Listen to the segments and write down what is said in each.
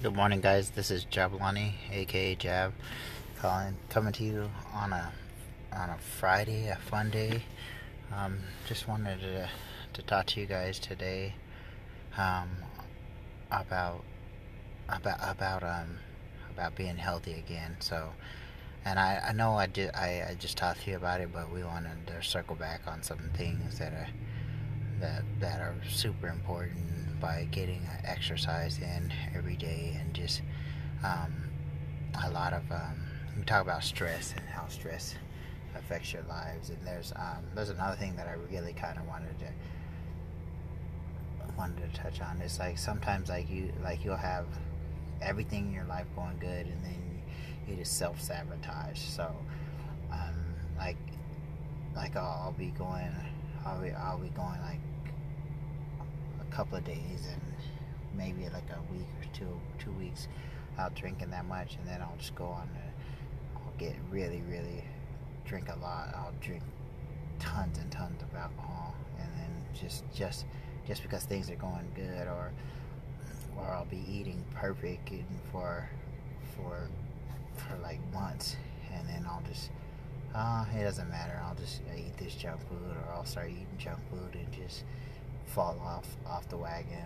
Good morning, guys. This is Jablani, aka Jab, calling, coming to you on a on a Friday, a fun day. Um, just wanted to to talk to you guys today um, about about about um about being healthy again. So, and I, I know I did I, I just talked to you about it, but we wanted to circle back on some things that are that that are super important by getting exercise in every day and just um, a lot of um, we talk about stress and how stress affects your lives. And there's um, there's another thing that I really kind of wanted to wanted to touch on. It's like sometimes like you like you'll have everything in your life going good and then you just self-sabotage. So um, like like I'll, I'll be going I'll be, I'll be going like a couple of days and maybe like a week or two two weeks out drinking that much and then I'll just go on I'll get really really drink a lot. I'll drink tons and tons of alcohol and then just just just because things are going good or or I'll be eating perfect for for for like months and then I'll just uh, it doesn't matter. I'll just eat this junk food, or I'll start eating junk food and just fall off off the wagon,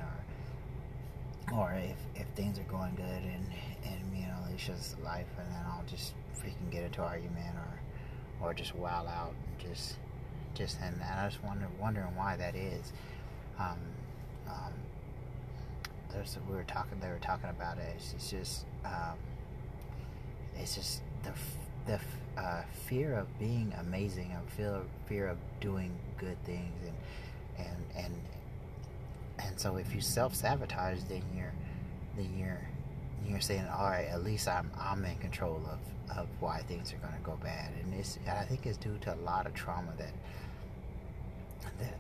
or or if, if things are going good and and me and Alicia's life, and then I'll just freaking get into argument, or or just wow out and just just and, and I just wonder wondering why that is. Um, um, there's we were talking they were talking about it. It's, it's just um, it's just the the uh, fear of being amazing, or fear fear of doing good things, and and and and so if you self sabotage, then you're then you're you're saying, all right, at least I'm I'm in control of of why things are going to go bad, and it's I think it's due to a lot of trauma that that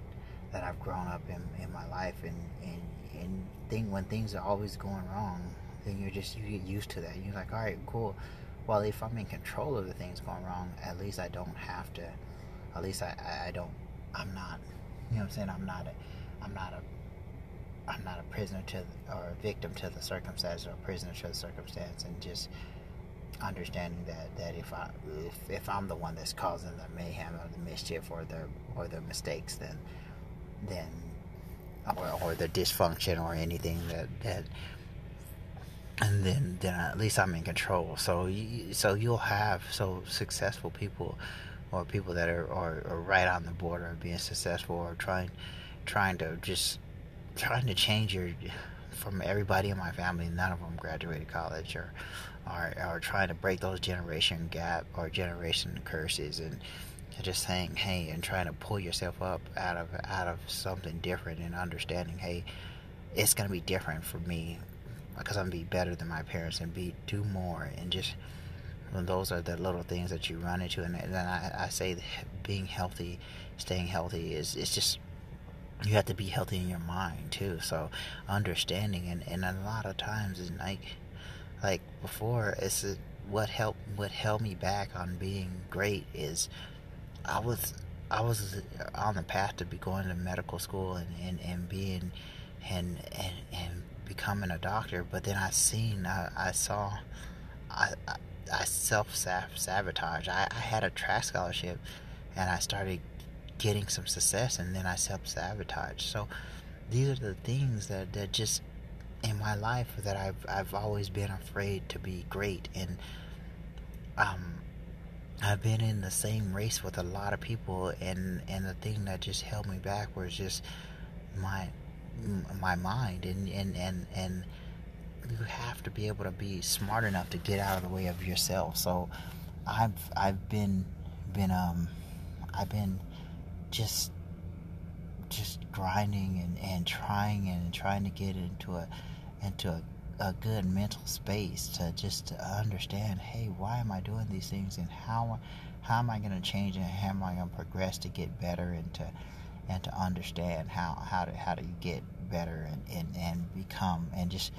that I've grown up in in my life, and and and thing when things are always going wrong, then you're just you get used to that. You're like, all right, cool well, if I'm in control of the things going wrong, at least I don't have to. At least I, I, don't. I'm not. You know what I'm saying? I'm not a. I'm not a. I'm not a prisoner to or a victim to the circumstance or a prisoner to the circumstance, and just understanding that that if I if, if I'm the one that's causing the mayhem or the mischief or the or the mistakes, then then or, or the dysfunction or anything that that and then then at least I'm in control. So you, so you'll have so successful people or people that are, are, are right on the border of being successful or trying trying to just trying to change your from everybody in my family none of them graduated college or are, are trying to break those generation gap or generation curses and just saying hey and trying to pull yourself up out of out of something different and understanding hey it's going to be different for me because I'm be better than my parents and be do more and just those are the little things that you run into. And then I, I say being healthy staying healthy is it's just you have to be healthy in your mind too. So understanding and, and a lot of times it's like like before it's a, what helped what held me back on being great is I was I was on the path to be going to medical school and, and, and being and, and and becoming a doctor, but then I seen, I, I saw, I, I, I self sabotage. I, I had a track scholarship, and I started getting some success, and then I self sabotage. So these are the things that that just in my life that I've I've always been afraid to be great, and um. I've been in the same race with a lot of people, and and the thing that just held me back was just my my mind and and and and you have to be able to be smart enough to get out of the way of yourself. So i've i've been been um i've been just just grinding and, and trying and trying to get into a into a, a good mental space to just to understand hey why am i doing these things and how how am i going to change and how am i going to progress to get better and to and to understand how how to how to get better and, and, and become and just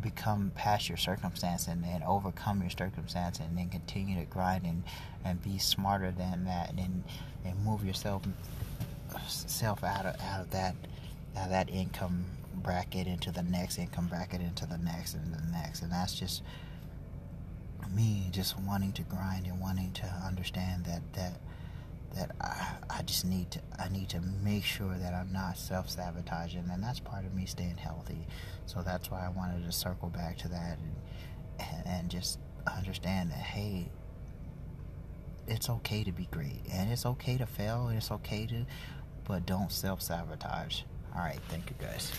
become past your circumstance and, and overcome your circumstance and then continue to grind and, and be smarter than that and and move yourself self out of out of that out of that income bracket into the next income bracket into the next and the next. And that's just me just wanting to grind and wanting to understand that that that I, I just need to I need to make sure that I'm not self sabotaging and that's part of me staying healthy. So that's why I wanted to circle back to that and and, just understand that hey it's okay to be great and it's okay to fail and it's okay to but don't self sabotage all right thank you guys